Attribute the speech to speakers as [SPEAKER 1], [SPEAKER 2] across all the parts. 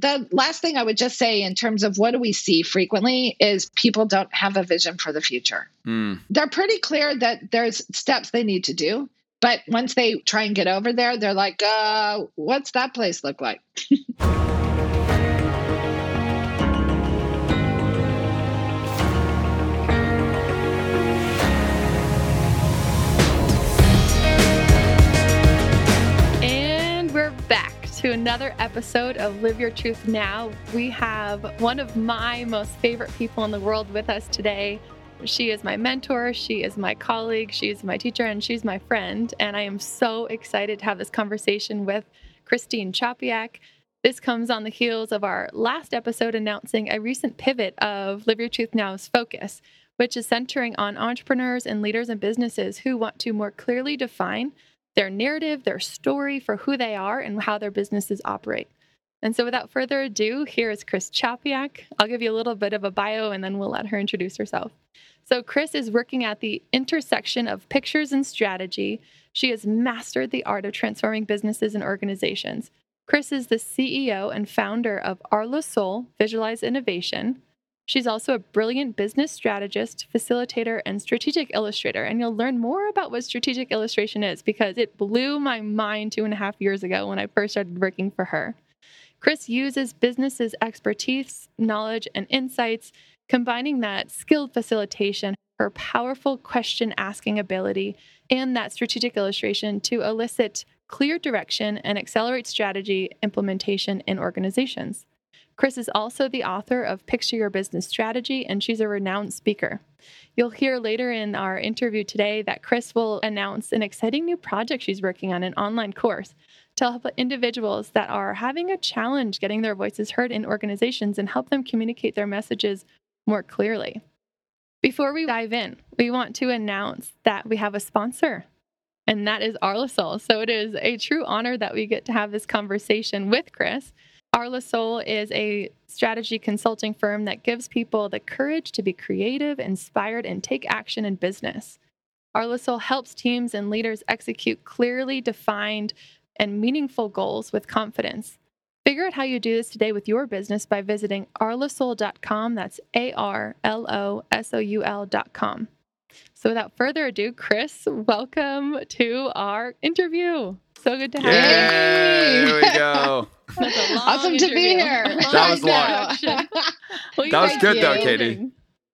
[SPEAKER 1] the last thing I would just say in terms of what do we see frequently is people don't have a vision for the future. Mm. They're pretty clear that there's steps they need to do. But once they try and get over there, they're like, uh, what's that place look like?
[SPEAKER 2] another episode of Live Your Truth Now. We have one of my most favorite people in the world with us today. She is my mentor, she is my colleague, she's my teacher, and she's my friend. And I am so excited to have this conversation with Christine Chopyak. This comes on the heels of our last episode announcing a recent pivot of Live Your Truth Now's focus, which is centering on entrepreneurs and leaders and businesses who want to more clearly define their narrative, their story for who they are and how their businesses operate. And so, without further ado, here is Chris Chopyak. I'll give you a little bit of a bio and then we'll let her introduce herself. So, Chris is working at the intersection of pictures and strategy. She has mastered the art of transforming businesses and organizations. Chris is the CEO and founder of Arlosoul Visualize Innovation, She's also a brilliant business strategist, facilitator, and strategic illustrator. And you'll learn more about what strategic illustration is because it blew my mind two and a half years ago when I first started working for her. Chris uses businesses' expertise, knowledge, and insights, combining that skilled facilitation, her powerful question asking ability, and that strategic illustration to elicit clear direction and accelerate strategy implementation in organizations. Chris is also the author of Picture Your Business Strategy, and she's a renowned speaker. You'll hear later in our interview today that Chris will announce an exciting new project she's working on, an online course to help individuals that are having a challenge getting their voices heard in organizations and help them communicate their messages more clearly. Before we dive in, we want to announce that we have a sponsor, and that is Arlosoul. So it is a true honor that we get to have this conversation with Chris. Arlosoul is a strategy consulting firm that gives people the courage to be creative, inspired, and take action in business. Arlosoul helps teams and leaders execute clearly defined and meaningful goals with confidence. Figure out how you do this today with your business by visiting arlosoul.com. That's A R L O S O U L.com. So, without further ado, Chris, welcome to our interview. So good to have
[SPEAKER 3] Yay! you. Here we go.
[SPEAKER 1] awesome to be here.
[SPEAKER 3] That was long. well, that was good you. though, Katie.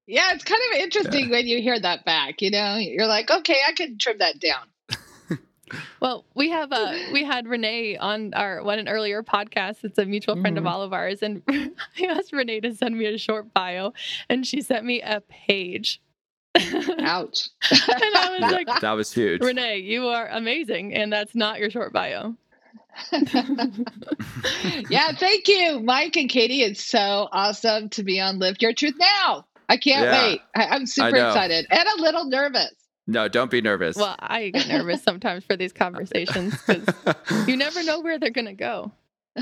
[SPEAKER 1] Yeah, it's kind of interesting yeah. when you hear that back. You know, you're like, okay, I can trim that down.
[SPEAKER 2] well, we have uh we had Renee on our one an earlier podcast. It's a mutual friend mm-hmm. of all of ours, and I asked Renee to send me a short bio, and she sent me a page
[SPEAKER 1] Ouch.
[SPEAKER 2] and I was like,
[SPEAKER 3] that was huge.
[SPEAKER 2] Renee, you are amazing. And that's not your short bio.
[SPEAKER 1] yeah, thank you, Mike and Katie. It's so awesome to be on Live Your Truth Now. I can't yeah, wait. I, am super excited and a little nervous.
[SPEAKER 3] No, don't be nervous.
[SPEAKER 2] Well, I get nervous sometimes for these conversations because you never know where they're going to go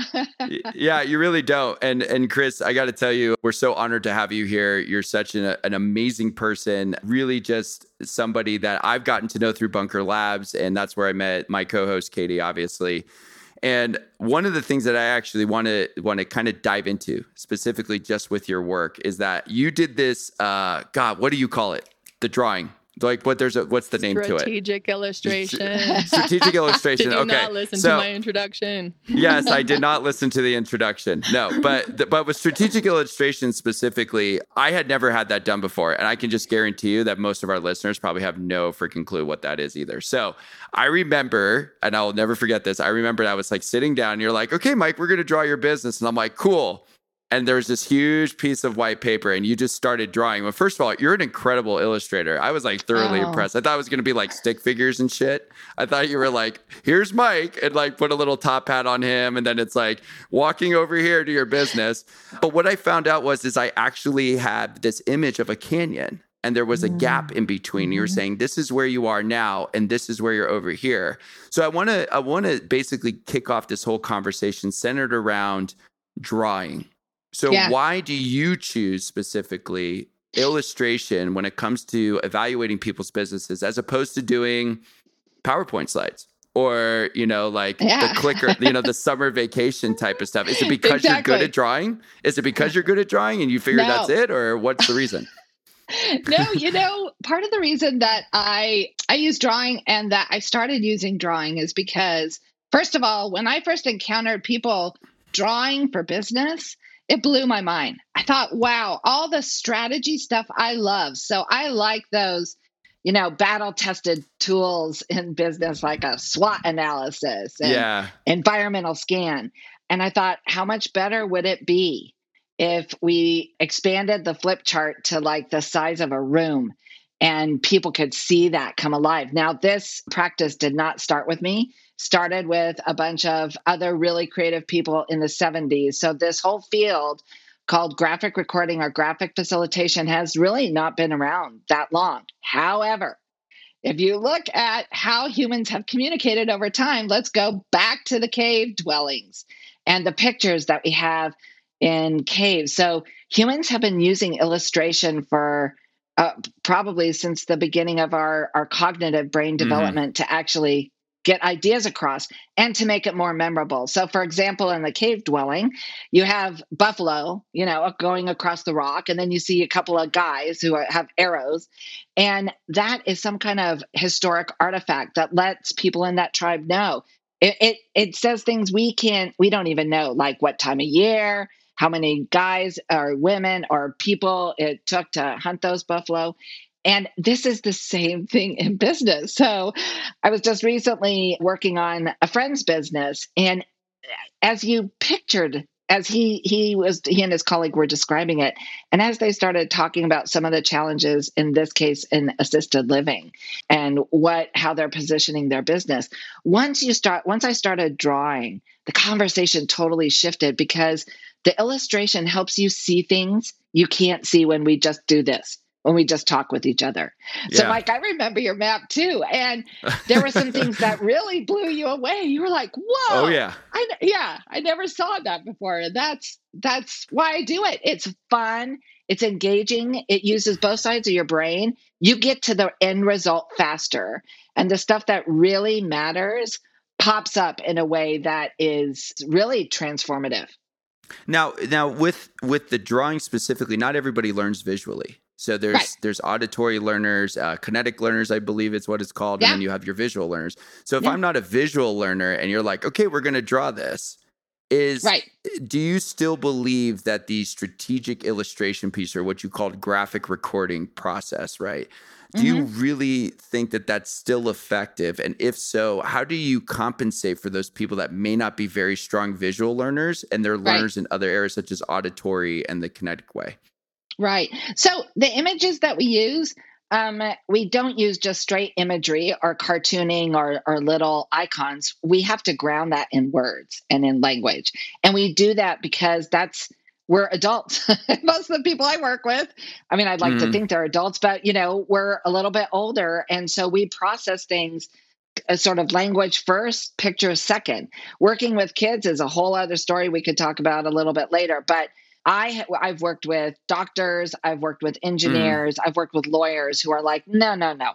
[SPEAKER 3] yeah, you really don't. And and Chris, I got to tell you, we're so honored to have you here. You're such an, an amazing person. Really, just somebody that I've gotten to know through Bunker Labs, and that's where I met my co-host Katie, obviously. And one of the things that I actually want to want to kind of dive into specifically just with your work is that you did this. Uh, God, what do you call it? The drawing like what there's a what's the name
[SPEAKER 2] to it? Strategic illustration.
[SPEAKER 3] Strategic illustration.
[SPEAKER 2] Did
[SPEAKER 3] you okay
[SPEAKER 2] not listen so, to my introduction?
[SPEAKER 3] Yes i did not listen to the introduction. No but but with strategic illustration specifically i had never had that done before and i can just guarantee you that most of our listeners probably have no freaking clue what that is either. So i remember and i'll never forget this i remember i was like sitting down and you're like okay mike we're going to draw your business and i'm like cool and there's this huge piece of white paper and you just started drawing. Well, first of all, you're an incredible illustrator. I was like thoroughly oh. impressed. I thought it was going to be like stick figures and shit. I thought you were like, here's Mike and like put a little top hat on him. And then it's like walking over here to your business. But what I found out was, is I actually had this image of a canyon and there was a gap in between. You were mm-hmm. saying this is where you are now, and this is where you're over here. So I want to I want to basically kick off this whole conversation centered around drawing so, yeah. why do you choose specifically illustration when it comes to evaluating people's businesses as opposed to doing PowerPoint slides? or you know like yeah. the clicker you know the summer vacation type of stuff is it because exactly. you're good at drawing is it because you're good at drawing and you figure no. that's it or what's the reason
[SPEAKER 1] no you know part of the reason that i i use drawing and that i started using drawing is because first of all when i first encountered people drawing for business it blew my mind i thought wow all the strategy stuff i love so i like those you know, battle tested tools in business like a SWOT analysis and yeah. environmental scan. And I thought, how much better would it be if we expanded the flip chart to like the size of a room and people could see that come alive? Now, this practice did not start with me, started with a bunch of other really creative people in the 70s. So, this whole field called graphic recording or graphic facilitation has really not been around that long. However, if you look at how humans have communicated over time, let's go back to the cave dwellings and the pictures that we have in caves. So, humans have been using illustration for uh, probably since the beginning of our, our cognitive brain mm-hmm. development mm-hmm. to actually get ideas across and to make it more memorable. So, for example, in the cave dwelling, you have buffalo, you know, going across the rock, and then you see a couple of guys who have arrows. And that is some kind of historic artifact that lets people in that tribe know. It, it, it says things we can't, we don't even know, like what time of year, how many guys or women or people it took to hunt those buffalo. And this is the same thing in business. So I was just recently working on a friend's business. And as you pictured, as he he was he and his colleague were describing it and as they started talking about some of the challenges in this case in assisted living and what how they're positioning their business once you start once i started drawing the conversation totally shifted because the illustration helps you see things you can't see when we just do this when we just talk with each other. Yeah. So, like, I remember your map too, and there were some things that really blew you away. You were like, "Whoa!"
[SPEAKER 3] Oh yeah,
[SPEAKER 1] I yeah, I never saw that before. That's that's why I do it. It's fun. It's engaging. It uses both sides of your brain. You get to the end result faster, and the stuff that really matters pops up in a way that is really transformative.
[SPEAKER 3] Now, now with with the drawing specifically, not everybody learns visually. So there's right. there's auditory learners, uh, kinetic learners, I believe it's what it's called, yeah. and then you have your visual learners. So if yeah. I'm not a visual learner and you're like, okay, we're going to draw this, is
[SPEAKER 1] right.
[SPEAKER 3] Do you still believe that the strategic illustration piece, or what you called graphic recording process, right? Do mm-hmm. you really think that that's still effective? And if so, how do you compensate for those people that may not be very strong visual learners and they're learners right. in other areas such as auditory and the kinetic way?
[SPEAKER 1] Right. So the images that we use, um, we don't use just straight imagery or cartooning or, or little icons. We have to ground that in words and in language. And we do that because that's we're adults. Most of the people I work with, I mean, I'd like mm. to think they're adults, but you know, we're a little bit older. And so we process things as sort of language first, picture second. Working with kids is a whole other story we could talk about a little bit later. But I I've worked with doctors, I've worked with mm. engineers, mm. I've worked with lawyers who are like, no, no, no,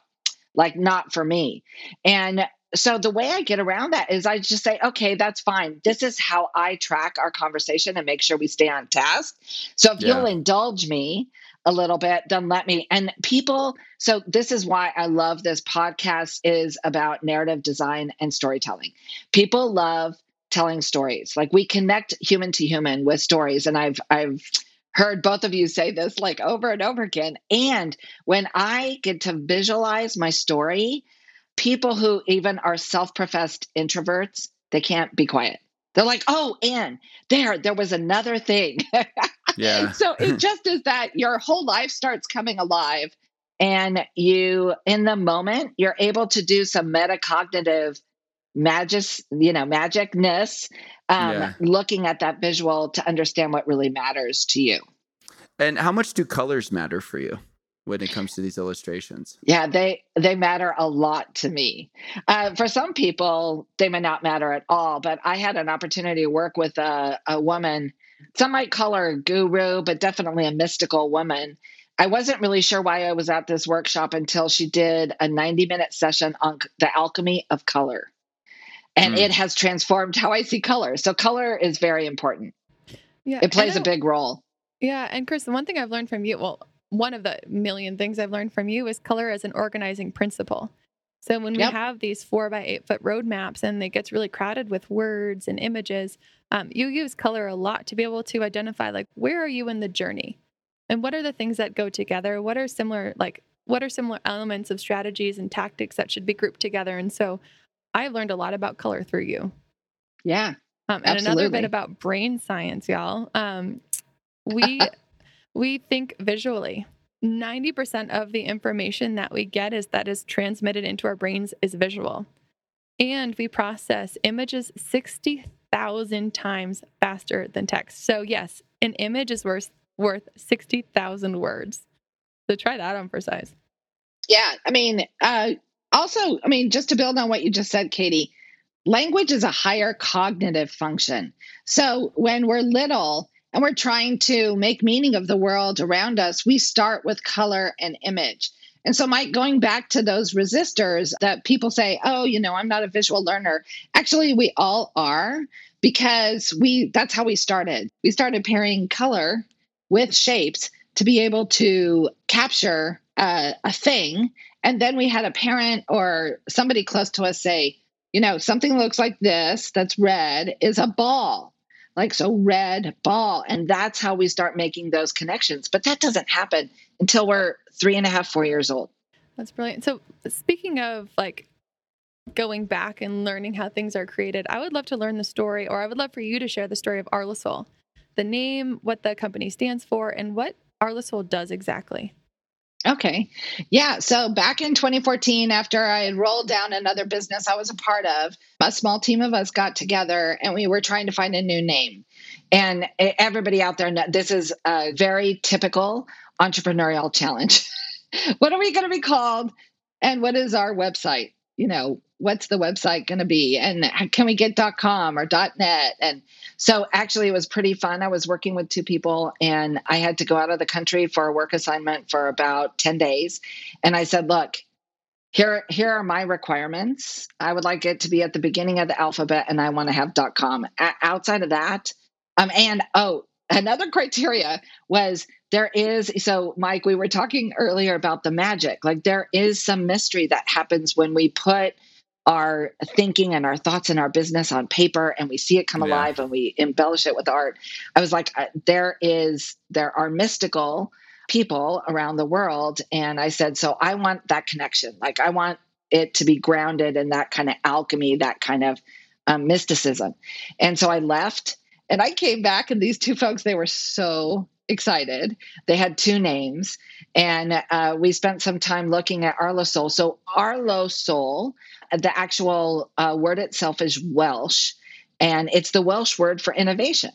[SPEAKER 1] like not for me. And so the way I get around that is I just say, okay, that's fine. This is how I track our conversation and make sure we stay on task. So if yeah. you'll indulge me a little bit, then let me. And people, so this is why I love this podcast is about narrative design and storytelling. People love telling stories. Like we connect human to human with stories. And I've I've heard both of you say this like over and over again. And when I get to visualize my story, people who even are self-professed introverts, they can't be quiet. They're like, oh, and there, there was another thing.
[SPEAKER 3] yeah.
[SPEAKER 1] so it just is that your whole life starts coming alive. And you, in the moment, you're able to do some metacognitive magic, you know, magicness, um, yeah. looking at that visual to understand what really matters to you.
[SPEAKER 3] And how much do colors matter for you? when it comes to these illustrations
[SPEAKER 1] yeah they they matter a lot to me uh, for some people they may not matter at all but i had an opportunity to work with a, a woman some might call her a guru but definitely a mystical woman i wasn't really sure why i was at this workshop until she did a 90 minute session on the alchemy of color And mm. it has transformed how I see color. So color is very important. Yeah. It plays a big role.
[SPEAKER 2] Yeah. And Chris, the one thing I've learned from you, well, one of the million things I've learned from you is color as an organizing principle. So when we yep. have these four by eight foot roadmaps and it gets really crowded with words and images, um, you use color a lot to be able to identify like where are you in the journey, and what are the things that go together. What are similar like what are similar elements of strategies and tactics that should be grouped together. And so I learned a lot about color through you.
[SPEAKER 1] Yeah.
[SPEAKER 2] Um, and absolutely. another bit about brain science, y'all. Um, we we think visually 90% of the information that we get is that is transmitted into our brains is visual. And we process images 60,000 times faster than text. So, yes, an image is worth, worth 60,000 words. So, try that on for size.
[SPEAKER 1] Yeah. I mean, uh, also, I mean, just to build on what you just said, Katie, language is a higher cognitive function. So, when we're little, and we're trying to make meaning of the world around us, we start with color and image. And so, Mike, going back to those resistors that people say, oh, you know, I'm not a visual learner. Actually, we all are because we that's how we started. We started pairing color with shapes to be able to capture uh, a thing. And then we had a parent or somebody close to us say, you know, something looks like this that's red is a ball. Like so red ball. And that's how we start making those connections. But that doesn't happen until we're three and a half four years old.
[SPEAKER 2] That's brilliant. So speaking of like going back and learning how things are created i would love to learn the story or i would love for you to share the story of Arlosoul the name what the company stands for and what Arlosoul does exactly
[SPEAKER 1] Okay. Yeah. So back in 2014, after I had rolled down another business I was a part of, a small team of us got together and we were trying to find a new name. And everybody out there, this is a very typical entrepreneurial challenge. what are we going to be called? And what is our website? You know, what's the website going to be? And can we get .com or .net? And so actually, it was pretty fun. I was working with two people, and I had to go out of the country for a work assignment for about ten days. And I said, "Look, here here are my requirements. I would like it to be at the beginning of the alphabet, and I want to have .com. A- outside of that, um, and oh, another criteria was there is so mike we were talking earlier about the magic like there is some mystery that happens when we put our thinking and our thoughts and our business on paper and we see it come yeah. alive and we embellish it with art i was like uh, there is there are mystical people around the world and i said so i want that connection like i want it to be grounded in that kind of alchemy that kind of um, mysticism and so i left and i came back and these two folks they were so excited. They had two names, and uh, we spent some time looking at Arlosoul. So Arlosoul the actual uh, word itself is Welsh, and it's the Welsh word for innovation.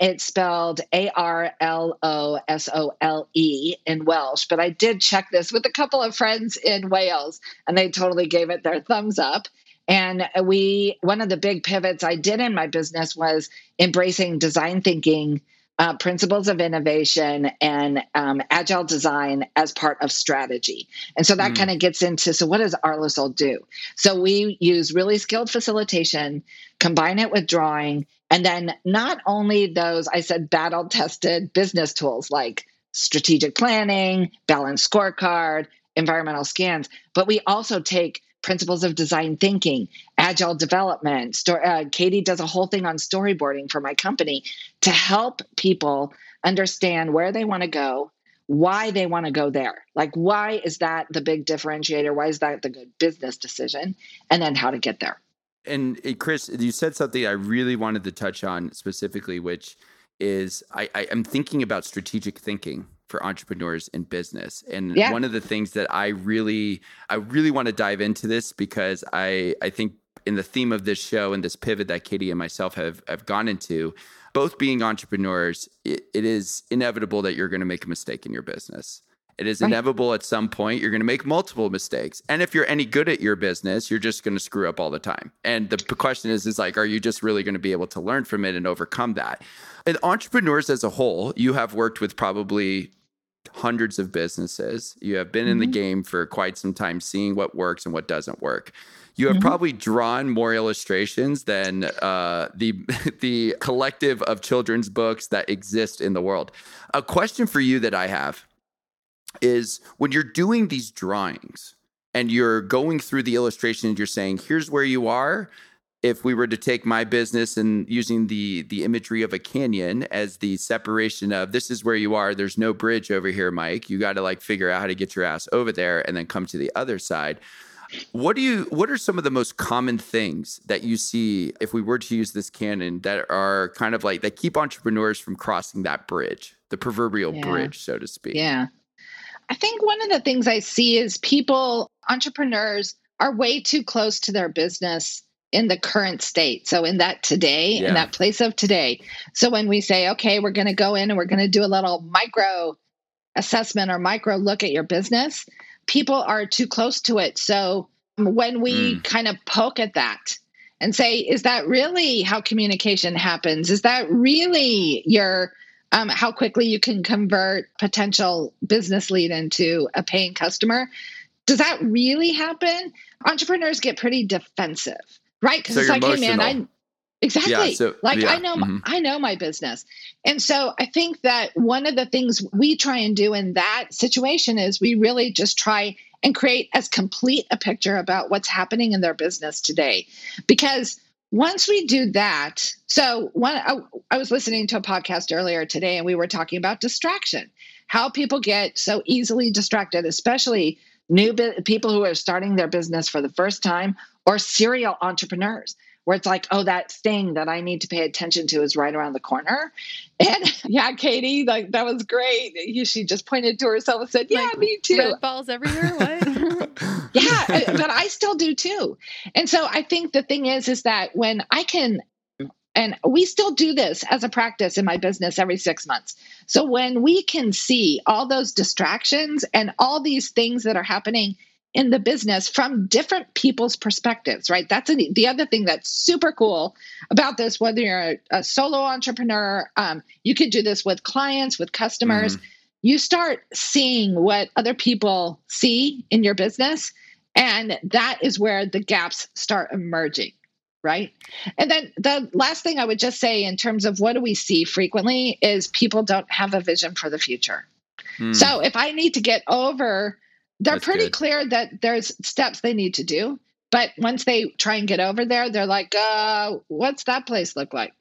[SPEAKER 1] It's spelled A R L O S O L E in Welsh, but I did check this with a couple of friends in Wales, and they totally gave it their thumbs up. And we, one of the big pivots I did in my business was embracing design thinking uh, principles of innovation and um, agile design as part of strategy. And so that mm. kind of gets into so what does Arlosoul do? So we use really skilled facilitation, combine it with drawing, and then not only those, I said battle tested business tools like strategic planning, balanced scorecard, environmental scans, but we also take principles of design thinking, agile development. uh, Katie does a whole thing on storyboarding for my company to help people understand where they want to go, why they want to go there. Like, why is that the big differentiator? Why is that the good business decision? And then how to get there.
[SPEAKER 3] And Chris, you said something I really wanted to touch on specifically, which is I, I am thinking about strategic thinking for entrepreneurs in business. And yeah. one of the things that I really I really want to dive into this because I I think in the theme of this show and this pivot that Katie and myself have have gone into, both being entrepreneurs, it, it is inevitable that you're going to make a mistake in your business. It is right. inevitable at some point you're going to make multiple mistakes. And if you're any good at your business, you're just going to screw up all the time. And the question is is like are you just really going to be able to learn from it and overcome that? And entrepreneurs as a whole, you have worked with probably hundreds of businesses. You have been mm-hmm. in the mm-hmm. game for quite some time, seeing what works and what doesn't work. You have mm-hmm. probably drawn more illustrations than uh, the the collective of children's books that exist in the world. A question for you that I have is when you're doing these drawings and you're going through the illustrations, you're saying, "Here's where you are." If we were to take my business and using the the imagery of a canyon as the separation of this is where you are there's no bridge over here mike you got to like figure out how to get your ass over there and then come to the other side what do you what are some of the most common things that you see if we were to use this canon that are kind of like that keep entrepreneurs from crossing that bridge, the proverbial yeah. bridge, so to speak?
[SPEAKER 1] Yeah. I think one of the things I see is people, entrepreneurs, are way too close to their business in the current state. So, in that today, yeah. in that place of today. So, when we say, okay, we're going to go in and we're going to do a little micro assessment or micro look at your business, people are too close to it. So when we mm. kind of poke at that and say, is that really how communication happens? Is that really your um, how quickly you can convert potential business lead into a paying customer? Does that really happen? Entrepreneurs get pretty defensive, right? Because so it's like, emotional. hey man, I Exactly. Yeah, so, like yeah, I know mm-hmm. I know my business. And so I think that one of the things we try and do in that situation is we really just try and create as complete a picture about what's happening in their business today. Because once we do that, so one I, I was listening to a podcast earlier today and we were talking about distraction. How people get so easily distracted, especially new people who are starting their business for the first time or serial entrepreneurs where it's like, oh, that thing that I need to pay attention to is right around the corner. And yeah, Katie, like that was great. She just pointed to herself and said, "Yeah, like, me too."
[SPEAKER 2] Red balls everywhere. What?
[SPEAKER 1] yeah, but I still do too. And so I think the thing is, is that when I can and we still do this as a practice in my business every six months. So when we can see all those distractions and all these things that are happening in the business from different people's perspectives, right? That's a, the other thing that's super cool about this. Whether you're a, a solo entrepreneur, um, you could do this with clients, with customers. Mm-hmm. You start seeing what other people see in your business, and that is where the gaps start emerging right? And then the last thing I would just say in terms of what do we see frequently is people don't have a vision for the future. Mm. So if I need to get over they're That's pretty good. clear that there's steps they need to do. But once they try and get over there, they're like, uh, what's that place look like?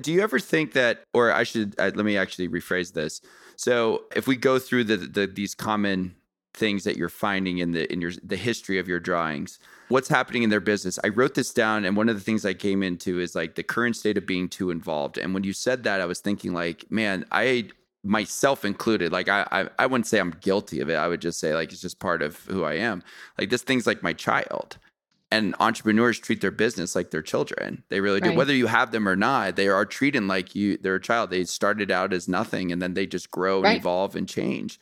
[SPEAKER 3] do you ever think that, or I should, uh, let me actually rephrase this. So if we go through the, the these common things that you're finding in the in your the history of your drawings what's happening in their business i wrote this down and one of the things i came into is like the current state of being too involved and when you said that i was thinking like man i myself included like I, I i wouldn't say i'm guilty of it i would just say like it's just part of who i am. Like this thing's like my child and entrepreneurs treat their business like their children. They really do. Right. whether you have them or not they are treating like you they're a child. They started out as nothing and then they just grow and right. evolve and change.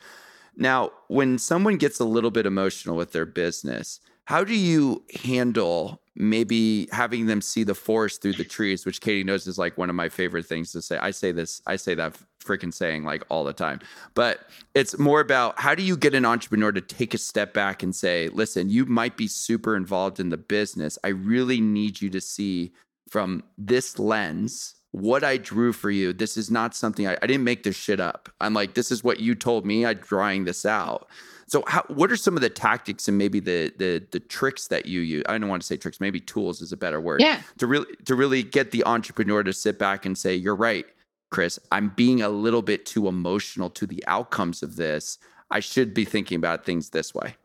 [SPEAKER 3] Now when someone gets a little bit emotional with their business how do you handle maybe having them see the forest through the trees, which Katie knows is like one of my favorite things to say. I say this, I say that freaking saying like all the time. But it's more about how do you get an entrepreneur to take a step back and say, listen, you might be super involved in the business. I really need you to see from this lens what I drew for you. This is not something I, I didn't make this shit up. I'm like, this is what you told me. I'm drawing this out. So, how, what are some of the tactics and maybe the the the tricks that you use? I don't want to say tricks, maybe tools is a better word.
[SPEAKER 1] Yeah.
[SPEAKER 3] To really to really get the entrepreneur to sit back and say, "You're right, Chris. I'm being a little bit too emotional to the outcomes of this. I should be thinking about things this way."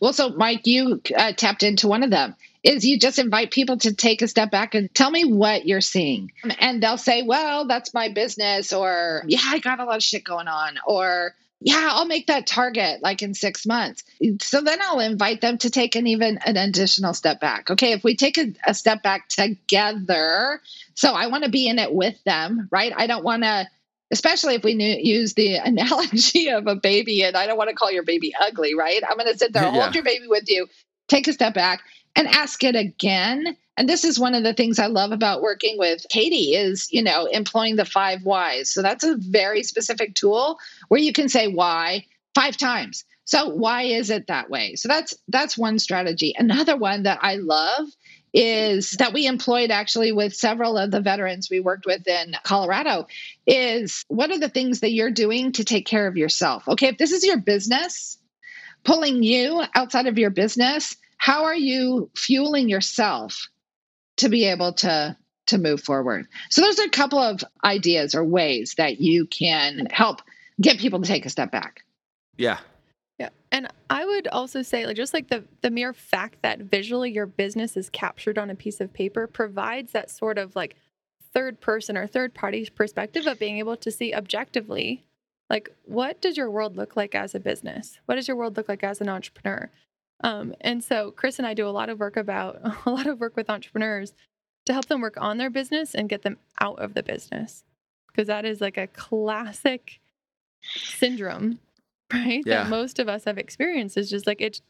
[SPEAKER 1] Well, so Mike, you uh, tapped into one of them. Is you just invite people to take a step back and tell me what you're seeing, and they'll say, "Well, that's my business," or "Yeah, I got a lot of shit going on," or yeah, I'll make that target like in six months. So then I'll invite them to take an even an additional step back. Okay, if we take a, a step back together, so I want to be in it with them, right? I don't want to, especially if we use the analogy of a baby, and I don't want to call your baby ugly, right? I'm going to sit there, yeah. hold your baby with you, take a step back, and ask it again and this is one of the things I love about working with Katie is, you know, employing the five whys. So that's a very specific tool where you can say why five times. So why is it that way? So that's that's one strategy. Another one that I love is that we employed actually with several of the veterans we worked with in Colorado is what are the things that you're doing to take care of yourself? Okay, if this is your business, pulling you outside of your business, how are you fueling yourself to be able to to move forward? So those are a couple of ideas or ways that you can help get people to take a step back.
[SPEAKER 3] Yeah,
[SPEAKER 2] yeah. And I would also say like just like the the mere fact that visually your business is captured on a piece of paper provides that sort of like third person or third party perspective of being able to see objectively like what does your world look like as a business? What does your world look like as an entrepreneur? Um, and so Chris and I do a lot of work about a lot of work with entrepreneurs to help them work on their business and get them out of the business because that is like a classic syndrome right? Yeah. That most of us have experienced is just like it's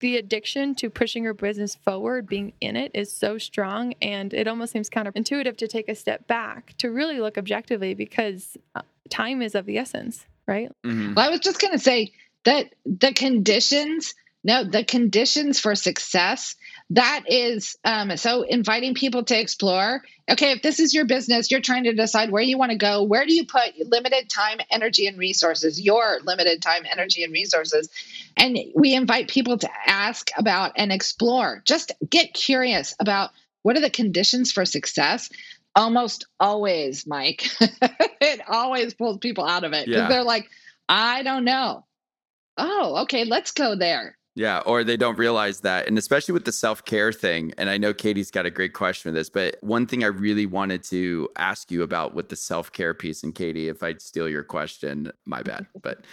[SPEAKER 2] the addiction to pushing your business forward, being in it is so strong. And it almost seems counterintuitive to take a step back to really look objectively because uh, time is of the essence, right?
[SPEAKER 1] Mm-hmm. Well, I was just going to say that the conditions no, the conditions for success. That is um, so inviting people to explore. Okay, if this is your business, you're trying to decide where you want to go. Where do you put limited time, energy, and resources? Your limited time, energy, and resources. And we invite people to ask about and explore. Just get curious about what are the conditions for success. Almost always, Mike, it always pulls people out of it because yeah. they're like, I don't know. Oh, okay, let's go there
[SPEAKER 3] yeah, or they don't realize that. And especially with the self care thing. And I know Katie's got a great question for this, but one thing I really wanted to ask you about with the self care piece, and Katie, if I steal your question, my bad. But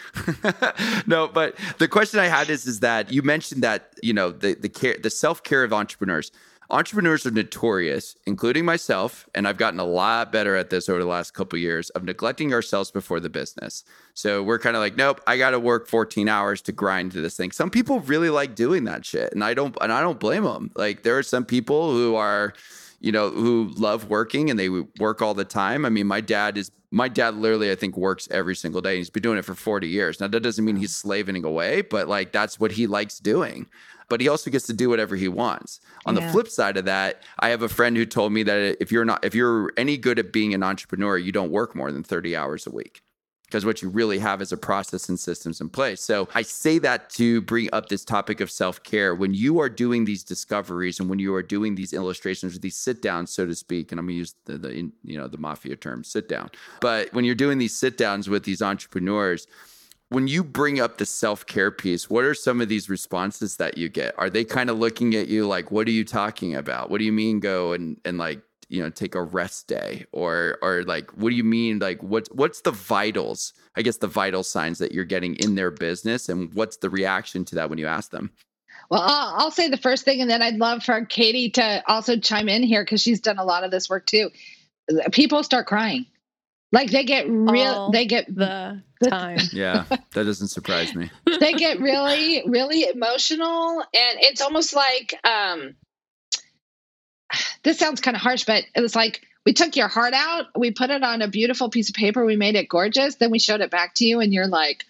[SPEAKER 3] no, but the question I had is is that you mentioned that, you know, the the care the self care of entrepreneurs entrepreneurs are notorious, including myself, and I've gotten a lot better at this over the last couple of years of neglecting ourselves before the business. So we're kind of like, nope, I got to work 14 hours to grind to this thing. Some people really like doing that shit, and I don't, and I don't blame them. Like there are some people who are, you know, who love working and they work all the time. I mean, my dad is my dad literally, I think, works every single day. He's been doing it for 40 years. Now, that doesn't mean he's slaving away, but like that's what he likes doing but he also gets to do whatever he wants. On yeah. the flip side of that, I have a friend who told me that if you're not if you're any good at being an entrepreneur, you don't work more than 30 hours a week because what you really have is a process and systems in place. So I say that to bring up this topic of self care. When you are doing these discoveries and when you are doing these illustrations or these sit downs, so to speak, and I'm gonna use the, the you know the mafia term sit down, but when you're doing these sit downs with these entrepreneurs, when you bring up the self care piece, what are some of these responses that you get? Are they kind of looking at you like, what are you talking about? What do you mean go and, and like, you know, take a rest day or, or like, what do you mean? Like, what's, what's the vitals, I guess the vital signs that you're getting in their business and what's the reaction to that when you ask them?
[SPEAKER 1] Well, I'll, I'll say the first thing, and then I'd love for Katie to also chime in here because she's done a lot of this work too. People start crying like they get real, they get
[SPEAKER 2] the time.
[SPEAKER 3] yeah, that doesn't surprise me.
[SPEAKER 1] they get really, really emotional, and it's almost like um, this sounds kind of harsh, but it was like we took your heart out, we put it on a beautiful piece of paper, we made it gorgeous, then we showed it back to you, and you're like,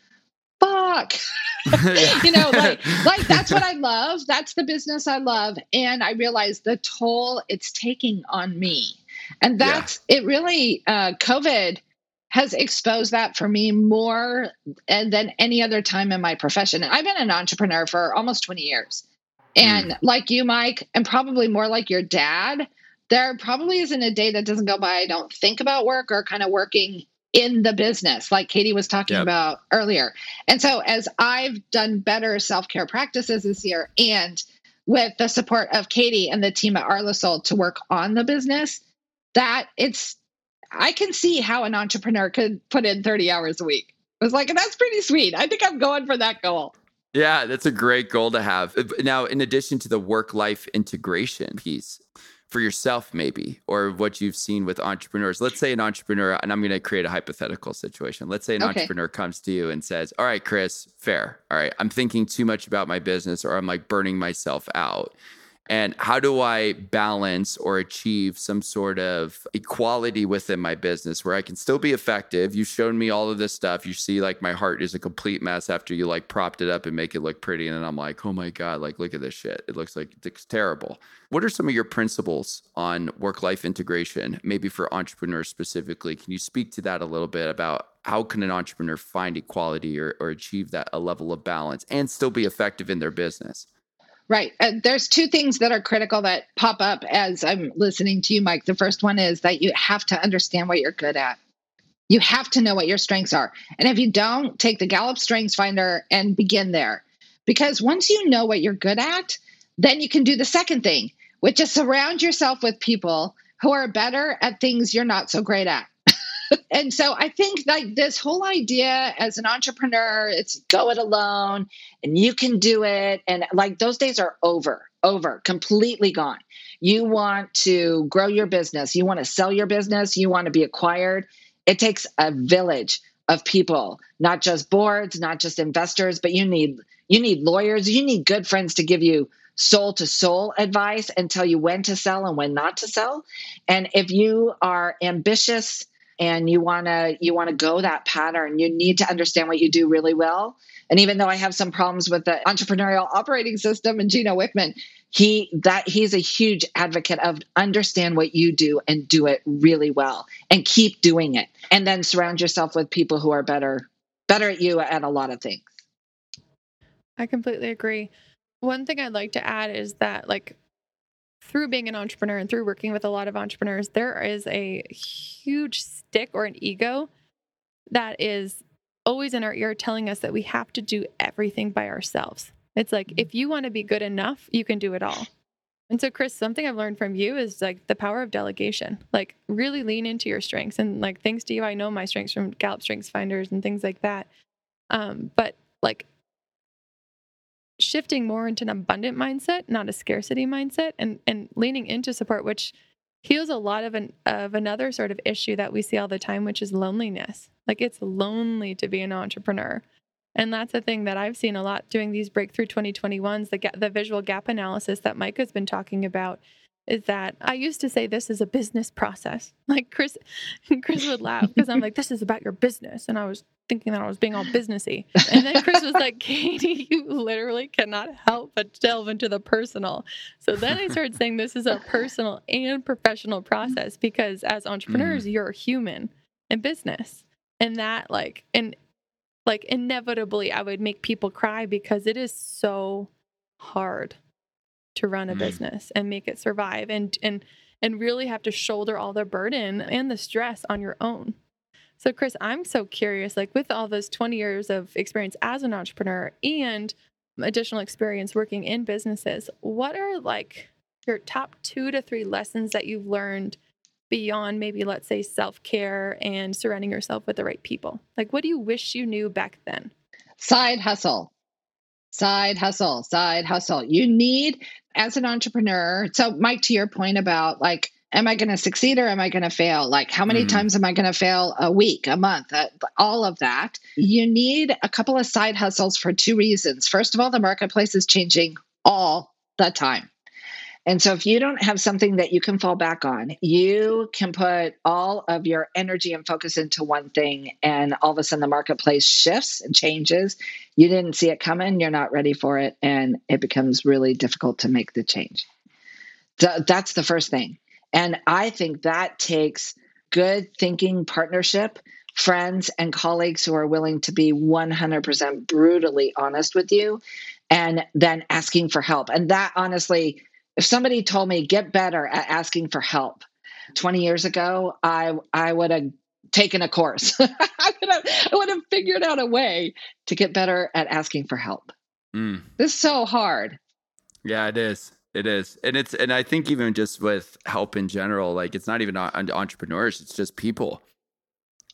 [SPEAKER 1] "Fuck." you know, like like that's what I love. That's the business I love, and I realize the toll it's taking on me and that's yeah. it really, uh, COVID has exposed that for me more than any other time in my profession. I've been an entrepreneur for almost 20 years. And mm. like you, Mike, and probably more like your dad, there probably isn't a day that doesn't go by I don't think about work or kind of working in the business, like Katie was talking yep. about earlier. And so, as I've done better self care practices this year, and with the support of Katie and the team at Arlosoul to work on the business, that it's I can see how an entrepreneur could put in 30 hours a week. I was like, that's pretty sweet. I think I'm going for that goal.
[SPEAKER 3] Yeah, that's a great goal to have. Now, in addition to the work life integration piece for yourself, maybe, or what you've seen with entrepreneurs, let's say an entrepreneur, and I'm going to create a hypothetical situation. Let's say an okay. entrepreneur comes to you and says, All right, Chris, fair. All right, I'm thinking too much about my business or I'm like burning myself out And how do I balance or achieve some sort of equality within my business where I can still be effective? You've shown me all of this stuff. You see, like, my heart is a complete mess after you like propped it up and make it look pretty. And then I'm like, oh my God, like, look at this shit. It looks like it's terrible. What are some of your principles on work life integration, maybe for entrepreneurs specifically? Can you speak to that a little bit about how can an entrepreneur find equality or, or achieve that a level of balance and still be effective in their business?
[SPEAKER 1] Right. Uh, there's two things that are critical that pop up as I'm listening to you, Mike. The first one is that you have to understand what you're good at. You have to know what your strengths are. And if you don't, take the Gallup Strengths Finder and begin there. Because once you know what you're good at, then you can do the second thing, which is surround yourself with people who are better at things you're not so great at. and so I think like this whole idea as an entrepreneur, it's go it alone and you can do it. And like those days are over, over, completely gone. You want to grow your business, you want to sell your business, you want to be acquired. It takes a village of people, not just boards, not just investors, but you need you need lawyers, you need good friends to give you soul to soul advice and tell you when to sell and when not to sell. And if you are ambitious and you want to you want to go that pattern. You need to understand what you do really well. And even though i have some problems with the entrepreneurial operating system and gino wickman he that he's a huge advocate of understand what you do and do it really well and keep doing it. And then surround yourself with people who are better better at you at a lot of things.
[SPEAKER 2] I completely agree. One thing i'd like to add is that like through being an entrepreneur and through working with a lot of entrepreneurs, there is a huge stick or an ego that is always in our ear telling us that we have to do everything by ourselves. It's like, if you want to be good enough, you can do it all. And so, Chris, something I've learned from you is like the power of delegation. Like, really lean into your strengths. And like, thanks to you, I know my strengths from Gallup Strengths Finders and things like that. Um, but like, shifting more into an abundant mindset, not a scarcity mindset, and and leaning into support, which heals a lot of an of another sort of issue that we see all the time, which is loneliness. Like it's lonely to be an entrepreneur. And that's a thing that I've seen a lot doing these breakthrough 2021s, the, the visual gap analysis that Mike has been talking about is that I used to say this is a business process. Like Chris, Chris would laugh because I'm like, this is about your business. And I was thinking that I was being all businessy. And then Chris was like, Katie, you literally cannot help but delve into the personal. So then I started saying this is a personal and professional process because as entrepreneurs, mm. you're human in business. And that like and like inevitably I would make people cry because it is so hard to run a mm. business and make it survive and and and really have to shoulder all the burden and the stress on your own. So Chris, I'm so curious like with all those 20 years of experience as an entrepreneur and additional experience working in businesses, what are like your top 2 to 3 lessons that you've learned beyond maybe let's say self-care and surrounding yourself with the right people? Like what do you wish you knew back then?
[SPEAKER 1] Side hustle side hustle, side hustle. You need, as an entrepreneur, so Mike, to your point about like, am I going to succeed or am I going to fail? Like, how many mm. times am I going to fail a week, a month, uh, all of that? You need a couple of side hustles for two reasons. First of all, the marketplace is changing all the time. And so, if you don't have something that you can fall back on, you can put all of your energy and focus into one thing, and all of a sudden the marketplace shifts and changes. You didn't see it coming, you're not ready for it, and it becomes really difficult to make the change. So that's the first thing. And I think that takes good thinking partnership, friends, and colleagues who are willing to be 100% brutally honest with you, and then asking for help. And that honestly, if somebody told me get better at asking for help 20 years ago, I I would have taken a course. I would have I would have figured out a way to get better at asking for help. Mm. This is so hard.
[SPEAKER 3] Yeah, it is. It is. And it's and I think even just with help in general, like it's not even entrepreneurs, it's just people.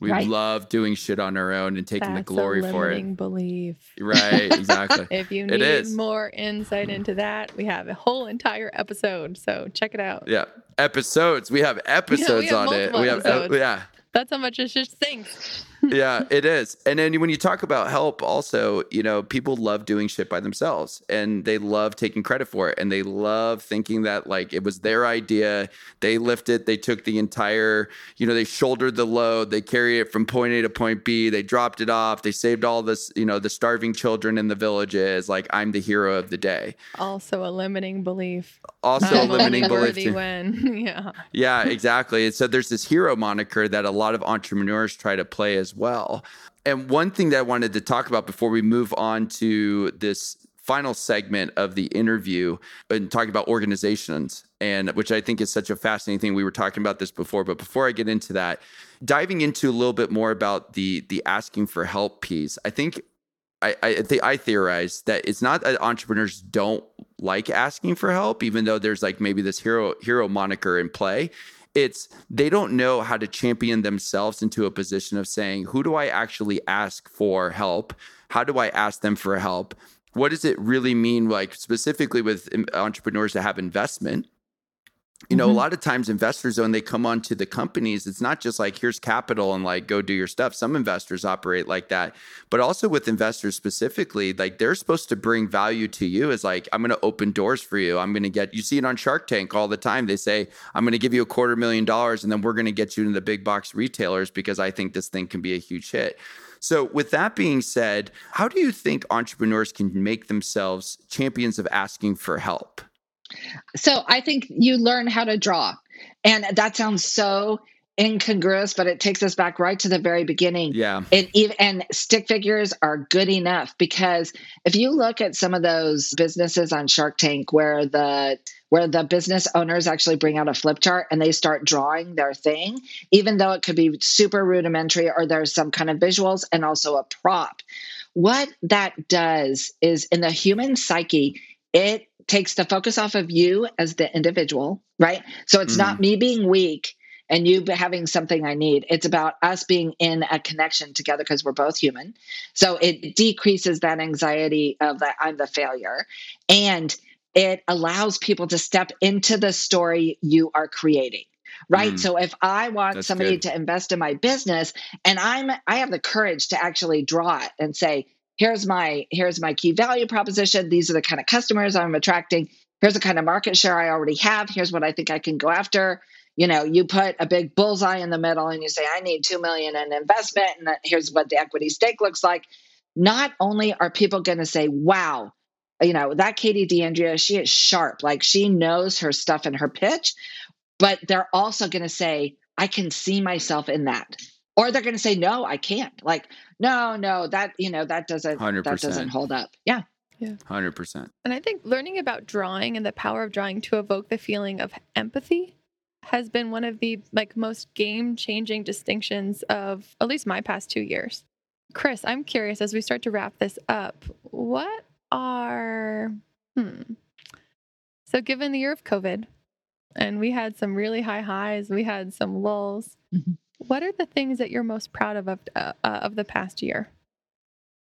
[SPEAKER 3] We right. love doing shit on our own and taking
[SPEAKER 2] That's
[SPEAKER 3] the glory for it.
[SPEAKER 2] Belief.
[SPEAKER 3] Right, exactly.
[SPEAKER 2] if you need more insight into that, we have a whole entire episode. So check it out.
[SPEAKER 3] Yeah. Episodes. We have episodes yeah, we have on it. We have uh,
[SPEAKER 2] episodes. yeah. That's how much it just stinks.
[SPEAKER 3] Yeah, it is. And then when you talk about help, also, you know, people love doing shit by themselves and they love taking credit for it. And they love thinking that like it was their idea. They lifted, they took the entire, you know, they shouldered the load, they carried it from point A to point B, they dropped it off, they saved all this, you know, the starving children in the villages. Like I'm the hero of the day.
[SPEAKER 2] Also a limiting belief.
[SPEAKER 3] Also a limiting belief.
[SPEAKER 2] When, yeah.
[SPEAKER 3] Yeah, exactly. And so there's this hero moniker that a lot of entrepreneurs try to play as well. And one thing that I wanted to talk about before we move on to this final segment of the interview and talking about organizations and which I think is such a fascinating thing. We were talking about this before, but before I get into that, diving into a little bit more about the the asking for help piece, I think I, I think I theorize that it's not that entrepreneurs don't like asking for help, even though there's like maybe this hero hero moniker in play. It's they don't know how to champion themselves into a position of saying, who do I actually ask for help? How do I ask them for help? What does it really mean, like specifically with entrepreneurs that have investment? You know, mm-hmm. a lot of times investors, when they come onto the companies, it's not just like, here's capital and like, go do your stuff. Some investors operate like that. But also with investors specifically, like, they're supposed to bring value to you as like, I'm going to open doors for you. I'm going to get, you see it on Shark Tank all the time. They say, I'm going to give you a quarter million dollars and then we're going to get you into the big box retailers because I think this thing can be a huge hit. So, with that being said, how do you think entrepreneurs can make themselves champions of asking for help?
[SPEAKER 1] So I think you learn how to draw. And that sounds so incongruous, but it takes us back right to the very beginning.
[SPEAKER 3] Yeah.
[SPEAKER 1] Even and stick figures are good enough because if you look at some of those businesses on Shark Tank where the where the business owners actually bring out a flip chart and they start drawing their thing, even though it could be super rudimentary or there's some kind of visuals and also a prop. What that does is in the human psyche, it takes the focus off of you as the individual, right? So it's mm-hmm. not me being weak and you having something I need. It's about us being in a connection together because we're both human. So it decreases that anxiety of that I'm the failure. And it allows people to step into the story you are creating right mm, so if i want somebody good. to invest in my business and i'm i have the courage to actually draw it and say here's my here's my key value proposition. These are the kind of customers i'm attracting. Here's the kind of market share i already have. Here's what i think i can go after. You know you put a big bullseye in the middle and you say i need 2 million in investment and here's what the equity stake looks like. Not only are people going to say wow you know that katie d'andrea she is sharp. Like she knows her stuff and her pitch but they're also going to say i can see myself in that or they're going to say no i can't. Like no no that you know that doesn't 100%. that doesn't hold up. Yeah.
[SPEAKER 2] Yeah.
[SPEAKER 3] 100%
[SPEAKER 2] and i think learning about drawing and the power of drawing to evoke the feeling of empathy has been one of the like most game changing distinctions of at least my past two years. Chris i'm curious as we start to wrap this up what are hmm. So given the year of covid and we had some really high highs we had some lulls mm-hmm. What are the things that you're most proud of of, uh, uh, of the past year?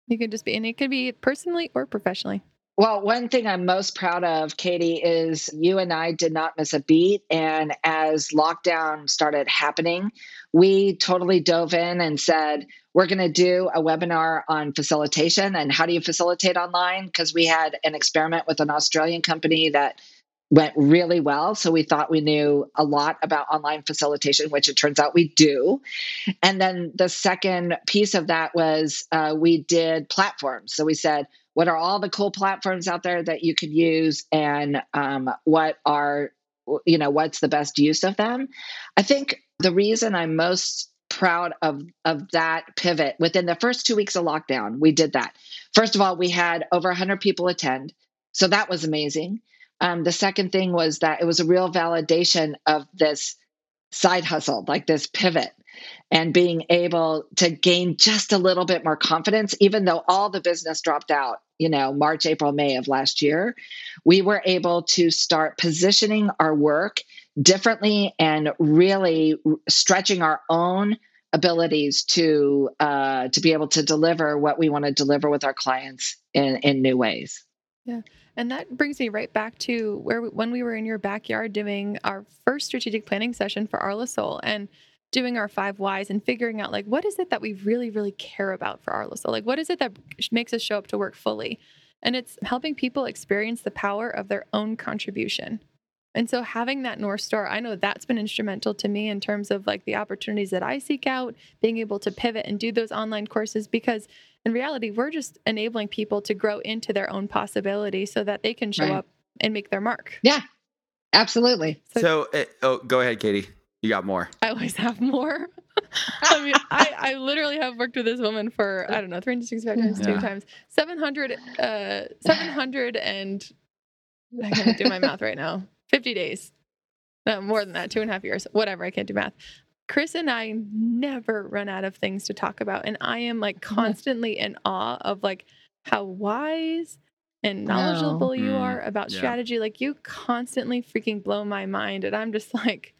[SPEAKER 2] You could just be, and it could be personally or professionally.
[SPEAKER 1] Well, one thing I'm most proud of, Katie, is you and I did not miss a beat. And as lockdown started happening, we totally dove in and said, we're going to do a webinar on facilitation and how do you facilitate online? Because we had an experiment with an Australian company that went really well. So we thought we knew a lot about online facilitation, which it turns out we do. And then the second piece of that was uh, we did platforms. So we said, what are all the cool platforms out there that you could use and um, what are you know what's the best use of them i think the reason i'm most proud of of that pivot within the first two weeks of lockdown we did that first of all we had over 100 people attend so that was amazing um, the second thing was that it was a real validation of this side hustle, like this pivot, and being able to gain just a little bit more confidence, even though all the business dropped out, you know, March, April, May of last year. We were able to start positioning our work differently and really stretching our own abilities to uh, to be able to deliver what we want to deliver with our clients in in new ways.
[SPEAKER 2] Yeah. And that brings me right back to where we, when we were in your backyard doing our first strategic planning session for Arlosoul. And doing our five whys and figuring out like what is it that we really really care about for our so like what is it that makes us show up to work fully and it's helping people experience the power of their own contribution and so having that north star i know that's been instrumental to me in terms of like the opportunities that i seek out being able to pivot and do those online courses because in reality we're just enabling people to grow into their own possibility so that they can show right. up and make their mark
[SPEAKER 1] yeah absolutely
[SPEAKER 3] so, so uh, oh go ahead katie you got more.
[SPEAKER 2] I always have more. I mean, I, I literally have worked with this woman for, I don't know, 365 times, yeah. two times, 700, uh, 700 and I can't do my math right now. 50 days. No, more than that, two and a half years, whatever. I can't do math. Chris and I never run out of things to talk about. And I am like constantly in awe of like how wise and knowledgeable you mm, are about yeah. strategy. Like you constantly freaking blow my mind. And I'm just like,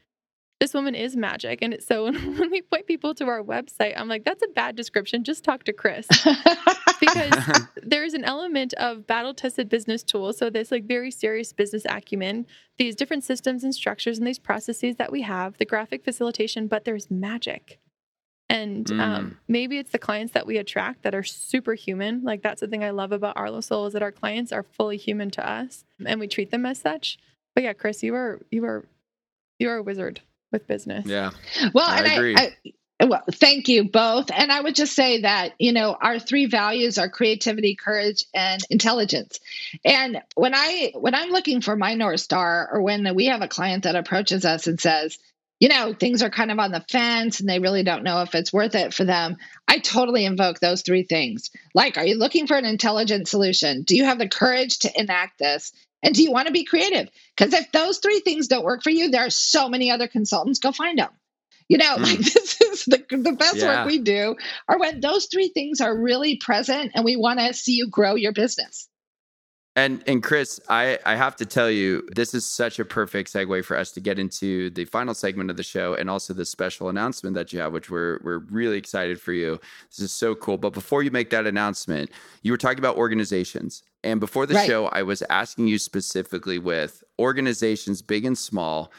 [SPEAKER 2] this woman is magic. And so when we point people to our website, I'm like, that's a bad description. Just talk to Chris. because there's an element of battle tested business tools. So there's like very serious business acumen, these different systems and structures and these processes that we have, the graphic facilitation, but there's magic. And um, mm. um, maybe it's the clients that we attract that are superhuman. Like that's the thing I love about Arlosoul is that our clients are fully human to us and we treat them as such. But yeah, Chris, you are you are you are a wizard with business.
[SPEAKER 3] Yeah.
[SPEAKER 1] Well, I and agree. I, I, well, thank you both. And I would just say that, you know, our three values are creativity, courage, and intelligence. And when I when I'm looking for my North Star or when we have a client that approaches us and says, you know, things are kind of on the fence and they really don't know if it's worth it for them. I totally invoke those three things. Like, are you looking for an intelligent solution? Do you have the courage to enact this? And do you want to be creative? Because if those three things don't work for you, there are so many other consultants. Go find them. You know, mm. like this is the, the best yeah. work we do, or when those three things are really present and we want to see you grow your business.
[SPEAKER 3] And and Chris, I, I have to tell you, this is such a perfect segue for us to get into the final segment of the show and also the special announcement that you have, which we're we're really excited for you. This is so cool. But before you make that announcement, you were talking about organizations. And before the right. show, I was asking you specifically with organizations big and small.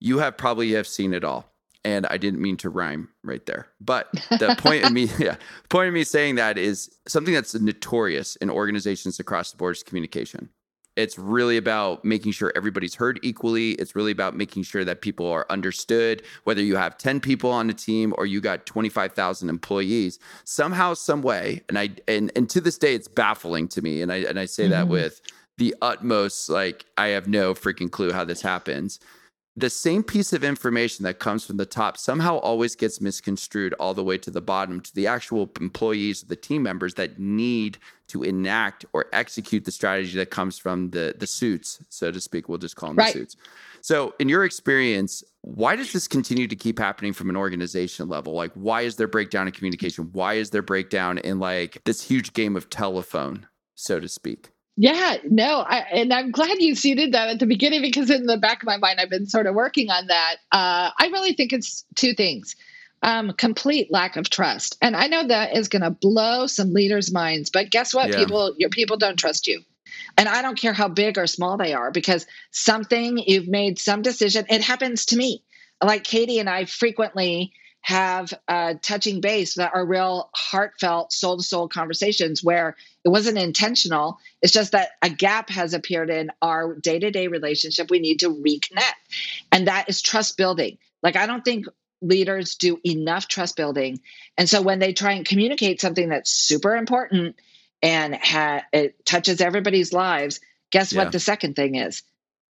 [SPEAKER 3] You have probably have seen it all and I didn't mean to rhyme right there. But the point of me, yeah, point of me saying that is something that's notorious in organizations across the board is communication. It's really about making sure everybody's heard equally. It's really about making sure that people are understood, whether you have 10 people on a team or you got 25,000 employees. Somehow, some way, and I and and to this day it's baffling to me and I and I say mm-hmm. that with the utmost like I have no freaking clue how this happens the same piece of information that comes from the top somehow always gets misconstrued all the way to the bottom to the actual employees the team members that need to enact or execute the strategy that comes from the the suits so to speak. We'll just call them right. the suits. So in your experience why does this continue to keep happening from an organization level? Like why is there breakdown in communication? Why is there breakdown in like this huge game of telephone so to speak
[SPEAKER 1] yeah, no, I, and I'm glad you seeded that at the beginning because in the back of my mind, I've been sort of working on that. Uh, I really think it's two things um, complete lack of trust. And I know that is going to blow some leaders' minds, but guess what? Yeah. People, your people don't trust you. And I don't care how big or small they are because something you've made some decision. It happens to me. Like Katie and I frequently have uh, touching base that are real heartfelt soul to soul conversations where it wasn't intentional. It's just that a gap has appeared in our day-to-day relationship. We need to reconnect. And that is trust building. Like i don't think leaders do enough trust building. And so when they try and communicate something that's super important and ha- it touches everybody's lives guess yeah. what the second thing is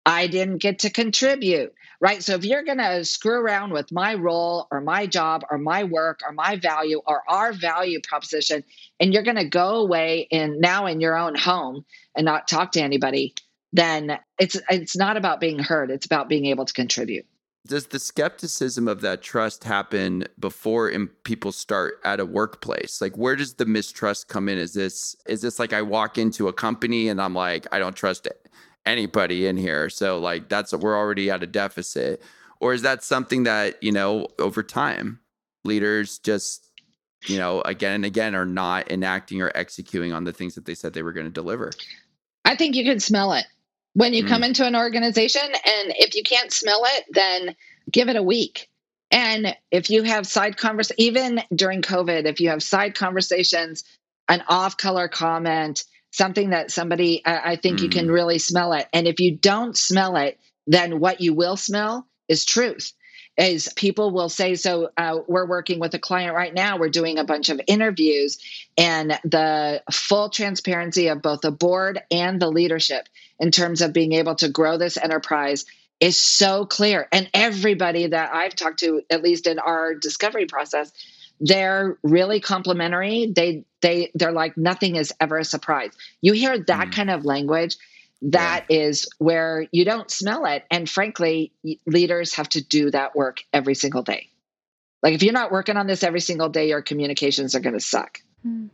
[SPEAKER 1] I didn't get to contribute, right? So if you're going to screw around with my role or my job or my work or my value or our value proposition, and you're going to go away and now in your own home and not talk to anybody, then it's it's not about being heard. It's about being able to contribute.
[SPEAKER 3] Does the skepticism of that trust happen before people start at a workplace? Like where does the mistrust come in? Is this is this like I walk into a company and I'm like I don't trust it anybody in here. So like that's we're already at a deficit. Or is that something that, you know, over time leaders just you know, again and again are not enacting or executing on the things that they said they were going to deliver.
[SPEAKER 1] I think you can smell it when you mm. come into an organization. And if you can't smell it, then give it a week. And if you have side convers, even during COVID, if you have side conversations, an off color comment, something that somebody, I, I think mm. you can mm. really smell it. And if you don't smell it, then what you will smell is truth is people will say so uh, we're working with a client right now we're doing a bunch of interviews and the full transparency of both the board and the leadership in terms of being able to grow this enterprise is so clear and everybody that i've talked to at least in our discovery process they're really complimentary they they they're like nothing is ever a surprise you hear that mm. kind of language That yeah. is where you don't smell it and frankly leaders have to do that work every single day like if you're not working on this every single day your communications are going to suck
[SPEAKER 2] mm.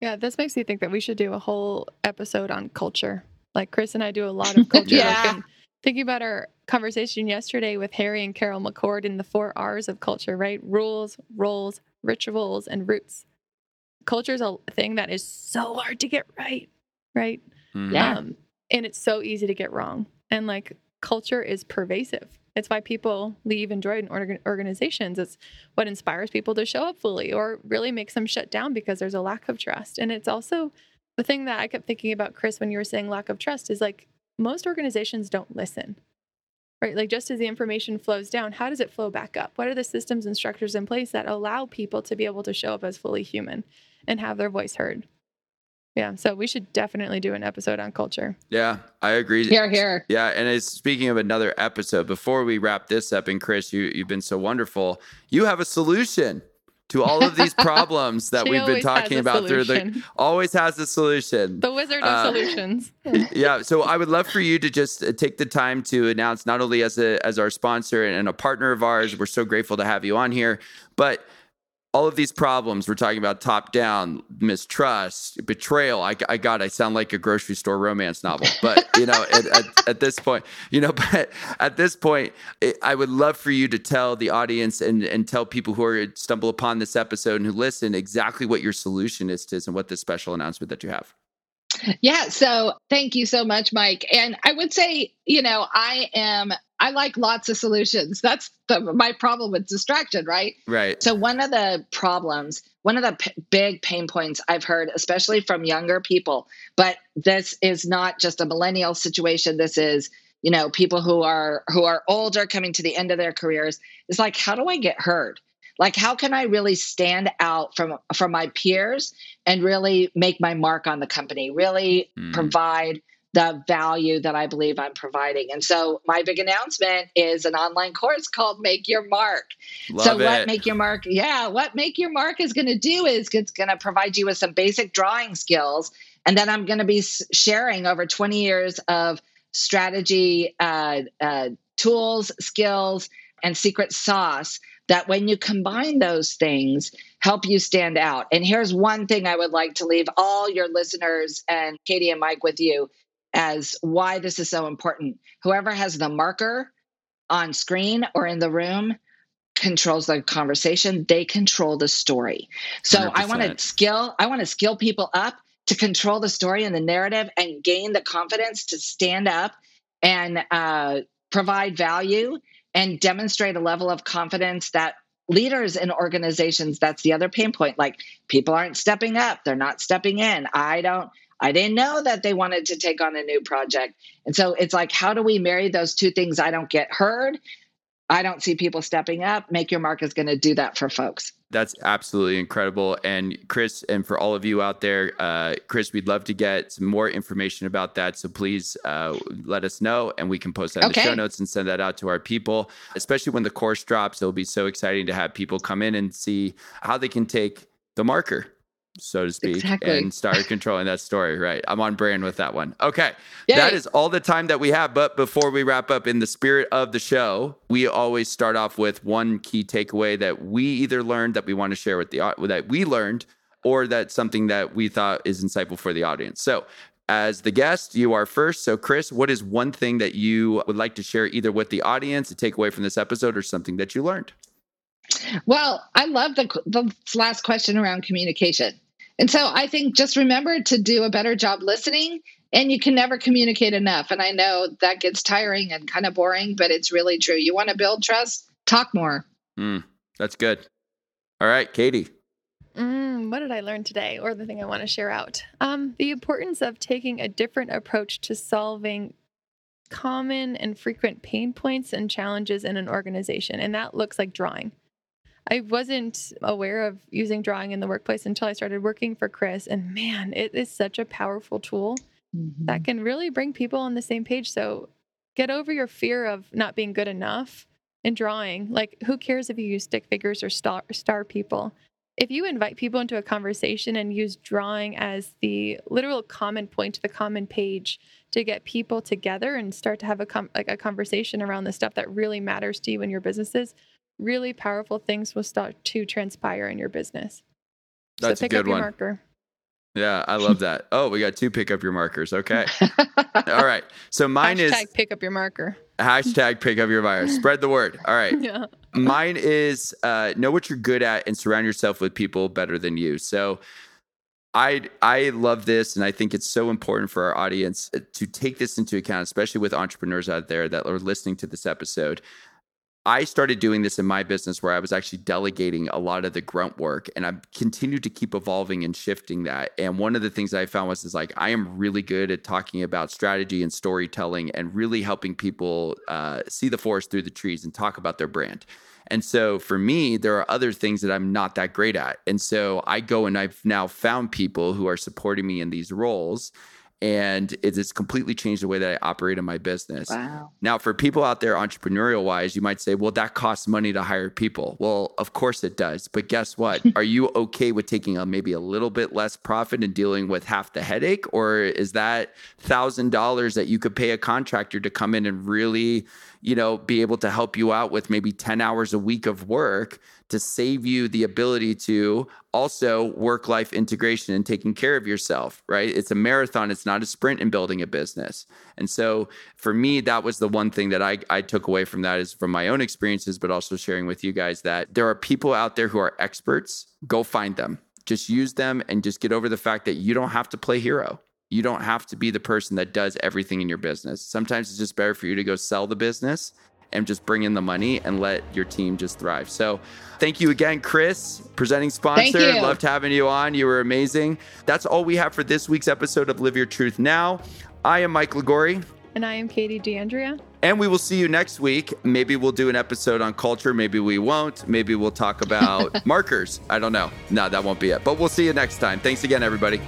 [SPEAKER 2] yeah this makes me think that we should do a whole episode on culture like chris and i do a lot of culture yeah. work thinking about our conversation yesterday with Harry and Carol McCord in the four R's of culture, right? Rules, roles, rituals, and roots. Culture is a thing that is so hard to get right, right?
[SPEAKER 1] Mm-hmm. Yeah. Um,
[SPEAKER 2] and it's so easy to get wrong. And like culture is pervasive. It's why people leave and join organizations. It's what inspires people to show up fully or really makes them shut down because there's a lack of trust. And it's also the thing that I kept thinking about, Chris, when you were saying lack of trust is like most organizations don't listen right? Like just as the information flows down how does it flow back up? What are the systems and structures in place that allow people to be able to show up as fully human and have their voice heard? Yeah so we should definitely do an episode on culture.
[SPEAKER 3] Yeah i agree.
[SPEAKER 1] Here here.
[SPEAKER 3] Yeah and it's speaking of another episode before we wrap this up and chris you, you've been so wonderful you have a solution to all of these problems that we've been talking about through the always has a solution.
[SPEAKER 2] The wizard of uh, solutions.
[SPEAKER 3] yeah, so I would love for you to just uh, take the time to announce not only as a as our sponsor and a partner of ours, we're so grateful to have you on here, but all of these problems we're talking about top down mistrust betrayal. I, I got i sound like a grocery store romance novel but you know at, at, at, this point you know but at this point it, i would love for you to tell the audience and, and tell people who are stumble upon this episode and who listen exactly what your solution is to and what this special announcement that you have
[SPEAKER 1] yeah. So thank you so much, Mike. And I would say, you know, I am, I like lots of solutions. That's the, my problem with distraction, right?
[SPEAKER 3] Right.
[SPEAKER 1] So one of the problems, one of the p- big pain points I've heard, especially from younger people, but this is not just a millennial situation. This is, you know, people who are who are older coming to the end of their careers. Is like, how do I get heard? Like how can i really stand out from from my peers and really make my mark on the company really mm. provide the value that i believe i'm providing and so my big announcement is an online course called make your mark
[SPEAKER 3] Love
[SPEAKER 1] so
[SPEAKER 3] it.
[SPEAKER 1] what make your mark yeah what make your mark is going to do is it's going to provide you with some basic drawing skills and then i'm going to be sharing over 20 years of strategy uh, uh, tools skills and secret sauce that when you combine those things help you stand out. And here's one thing I would like to leave all your listeners and Katie and Mike with you as why this is so important. Whoever has the marker on screen or in the room controls the conversation, they control the story. So 100%. I want to skill I want to skill people up to control the story and the narrative and gain the confidence to stand up and uh, provide value and demonstrate a level of confidence that leaders in organizations that's the other pain point. Like people aren't stepping up. They're not stepping in. I don't i didn't know that they wanted to take on a new project. And so it's like how do we marry those two things? I don't get heard. I don't see people stepping up. Make Your Mark is going to do that for folks.
[SPEAKER 3] That's absolutely incredible. And Chris, and for all of you out there, uh, Chris, we'd love to get some more information about that. So please uh, let us know and we can post that in the show notes and send that out to our people, especially when the course drops. It'll be so exciting to have people come in and see how they can take the marker so to speak, exactly. and start controlling that story. Right. I'm on brand with that one. Okay. Yay. That is all the time that we have. But before we wrap up, in the spirit of the show, we always start off with one key takeaway that we either learned that we want to share with the that we learned, or that's something that we thought is insightful for the audience. So, as the guest, you are first. So, Chris, what is one thing that you would like to share either with the audience to take away from this episode or something that you learned?
[SPEAKER 1] Well, I love the, the last question around communication. And so I think just remember to do a better job listening and you can never communicate enough. And I know that gets tiring and kind of boring, but it's really true. You want to build trust, talk more.
[SPEAKER 3] Mm, that's good. All right, Katie.
[SPEAKER 2] Mm, what did I learn today, or the thing I want to share out? Um, the importance of taking a different approach to solving common and frequent pain points and challenges in an organization, and that looks like drawing. I wasn't aware of using drawing in the workplace until I started working for Chris, and man, it is such a powerful tool mm-hmm. that can really bring people on the same page. So get over your fear of not being good enough in drawing. Like, who cares if you use stick figures or star, star people? If you invite people into a conversation and use drawing as the literal common point to the common page to get people together and start to have a com- like a conversation around the stuff that really matters to you in your businesses, really powerful things will start to transpire in your business.
[SPEAKER 3] That's so pick a good up your one. marker. Yeah, I love that. Oh, we got two pick up your markers. Okay. All right. So mine
[SPEAKER 2] hashtag
[SPEAKER 3] is
[SPEAKER 2] pick up your marker.
[SPEAKER 3] Hashtag pick up your marker. Spread the word. All right. Yeah. mine is uh, know what you're good at and surround yourself with people better than you. So I I love this, and I think it's so important for our audience to take this into account, especially with entrepreneurs out there that are listening to this episode. I started doing this in my business where I was actually delegating a lot of the grunt work and I've continued to keep evolving and shifting that. And one of the things I found was is like I am really good at talking about strategy and storytelling and really helping people uh, see the forest through the trees and talk about their brand. And so for me, there are other things that I'm not that great at. And so I go and I've now found people who are supporting me in these roles and it's completely changed the way that I operate in my business. Wow. Now, for people out there, entrepreneurial wise, you might say, well, that costs money to hire people. Well, of course it does. But guess what? Are you okay with taking a, maybe a little bit less profit and dealing with half the headache? Or is that $1,000 that you could pay a contractor to come in and really, you know, be able to help you out with maybe 10 hours a week of work to save you the ability to also work life integration and taking care of yourself, right? It's a marathon, it's not a sprint in building a business. And so for me, that was the one thing that I, I took away from that is from my own experiences, but also sharing with you guys that there are people out there who are experts. Go find them. Just use them and just get over the fact that you don't have to play hero. You don't have to be the person that does everything in your business. Sometimes it's just better for you to go sell the business and just bring in the money and let your team just thrive. So, thank you again, Chris, presenting sponsor. Loved having you on. You were amazing. That's all we have for this week's episode of Live Your Truth Now. I am Mike Liguori.
[SPEAKER 2] And I am Katie D'Andrea.
[SPEAKER 3] And we will see you next week. Maybe we'll do an episode on culture. Maybe we won't. Maybe we'll talk about markers. I don't know. No, that won't be it. But we'll see you next time. Thanks again, everybody.